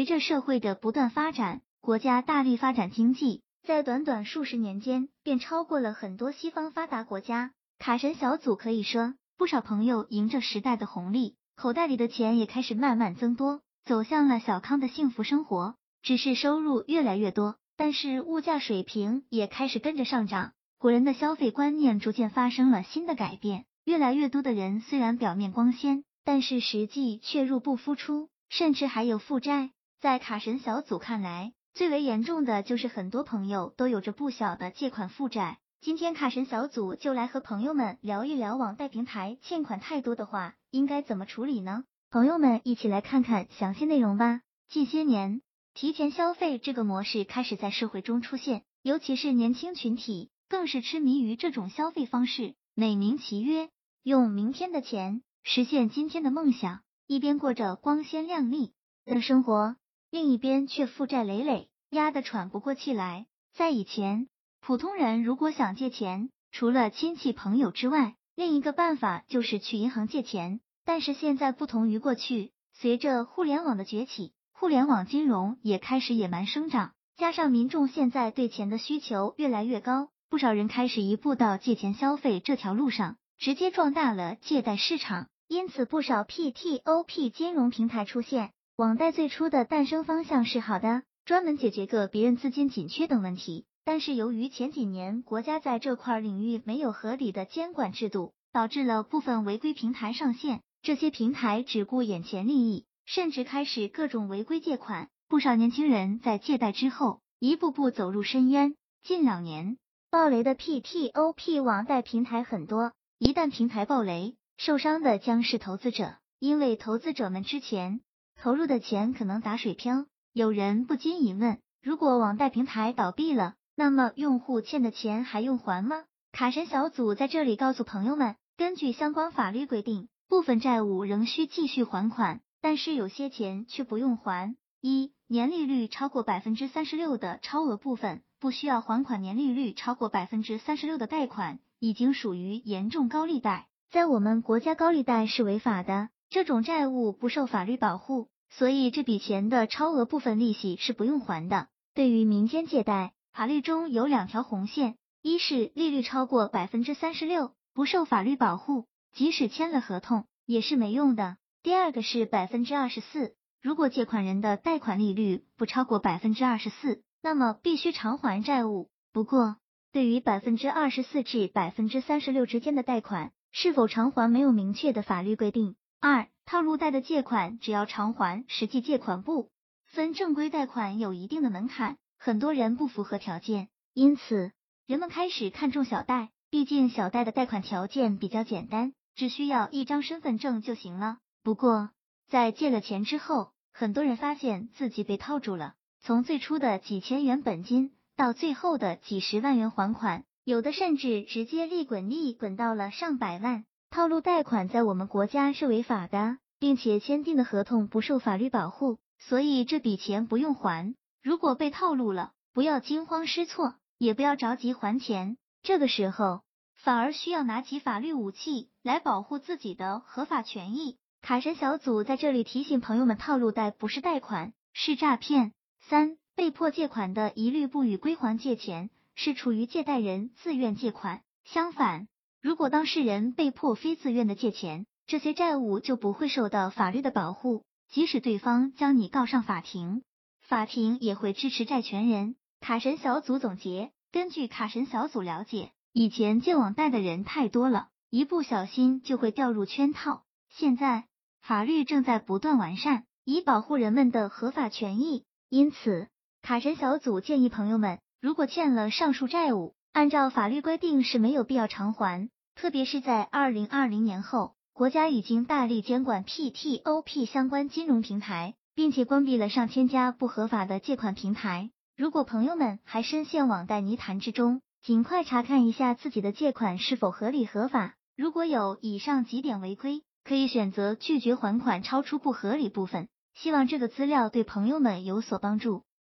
随着社会的不断发展，国家大力发展经济，在短短数十年间便超过了很多西方发达国家。卡神小组可以说，不少朋友迎着时代的红利，口袋里的钱也开始慢慢增多，走向了小康的幸福生活。只是收入越来越多，但是物价水平也开始跟着上涨，国人的消费观念逐渐发生了新的改变。越来越多的人虽然表面光鲜，但是实际却入不敷出，甚至还有负债。在卡神小组看来，最为严重的就是很多朋友都有着不小的借款负债。今天卡神小组就来和朋友们聊一聊，网贷平台欠款太多的话，应该怎么处理呢？朋友们一起来看看详细内容吧。近些年，提前消费这个模式开始在社会中出现，尤其是年轻群体更是痴迷于这种消费方式，美名其曰用明天的钱实现今天的梦想，一边过着光鲜亮丽的生活。另一边却负债累累，压得喘不过气来。在以前，普通人如果想借钱，除了亲戚朋友之外，另一个办法就是去银行借钱。但是现在不同于过去，随着互联网的崛起，互联网金融也开始野蛮生长，加上民众现在对钱的需求越来越高，不少人开始一步到借钱消费这条路上，直接壮大了借贷市场。因此，不少 P T O P 金融平台出现。网贷最初的诞生方向是好的，专门解决个别人资金紧缺等问题。但是由于前几年国家在这块领域没有合理的监管制度，导致了部分违规平台上线。这些平台只顾眼前利益，甚至开始各种违规借款。不少年轻人在借贷之后，一步步走入深渊。近两年暴雷的 P T O P 网贷平台很多，一旦平台暴雷，受伤的将是投资者，因为投资者们之前。投入的钱可能打水漂，有人不禁疑问：如果网贷平台倒闭了，那么用户欠的钱还用还吗？卡神小组在这里告诉朋友们，根据相关法律规定，部分债务仍需继续还款，但是有些钱却不用还。一、年利率超过百分之三十六的超额部分不需要还款，年利率超过百分之三十六的贷款已经属于严重高利贷，在我们国家高利贷是违法的。这种债务不受法律保护，所以这笔钱的超额部分利息是不用还的。对于民间借贷，法律中有两条红线：一是利率超过百分之三十六，不受法律保护，即使签了合同也是没用的；第二个是百分之二十四，如果借款人的贷款利率不超过百分之二十四，那么必须偿还债务。不过，对于百分之二十四至百分之三十六之间的贷款，是否偿还没有明确的法律规定。二、套路贷的借款只要偿还实际借款部分，正规贷款有一定的门槛，很多人不符合条件，因此人们开始看重小贷。毕竟小贷的贷款条件比较简单，只需要一张身份证就行了。不过在借了钱之后，很多人发现自己被套住了，从最初的几千元本金到最后的几十万元还款，有的甚至直接利滚利滚到了上百万。套路贷款在我们国家是违法的，并且签订的合同不受法律保护，所以这笔钱不用还。如果被套路了，不要惊慌失措，也不要着急还钱，这个时候反而需要拿起法律武器来保护自己的合法权益。卡神小组在这里提醒朋友们，套路贷不是贷款，是诈骗。三、被迫借款的一律不予归还借钱，是处于借贷人自愿借款。相反。如果当事人被迫非自愿的借钱，这些债务就不会受到法律的保护，即使对方将你告上法庭，法庭也会支持债权人。卡神小组总结：根据卡神小组了解，以前借网贷的人太多了，一不小心就会掉入圈套。现在法律正在不断完善，以保护人们的合法权益。因此，卡神小组建议朋友们，如果欠了上述债务，按照法律规定是没有必要偿还，特别是在二零二零年后，国家已经大力监管 P T O P 相关金融平台，并且关闭了上千家不合法的借款平台。如果朋友们还深陷网贷泥潭之中，尽快查看一下自己的借款是否合理合法。如果有以上几点违规，可以选择拒绝还款超出不合理部分。希望这个资料对朋友们有所帮助。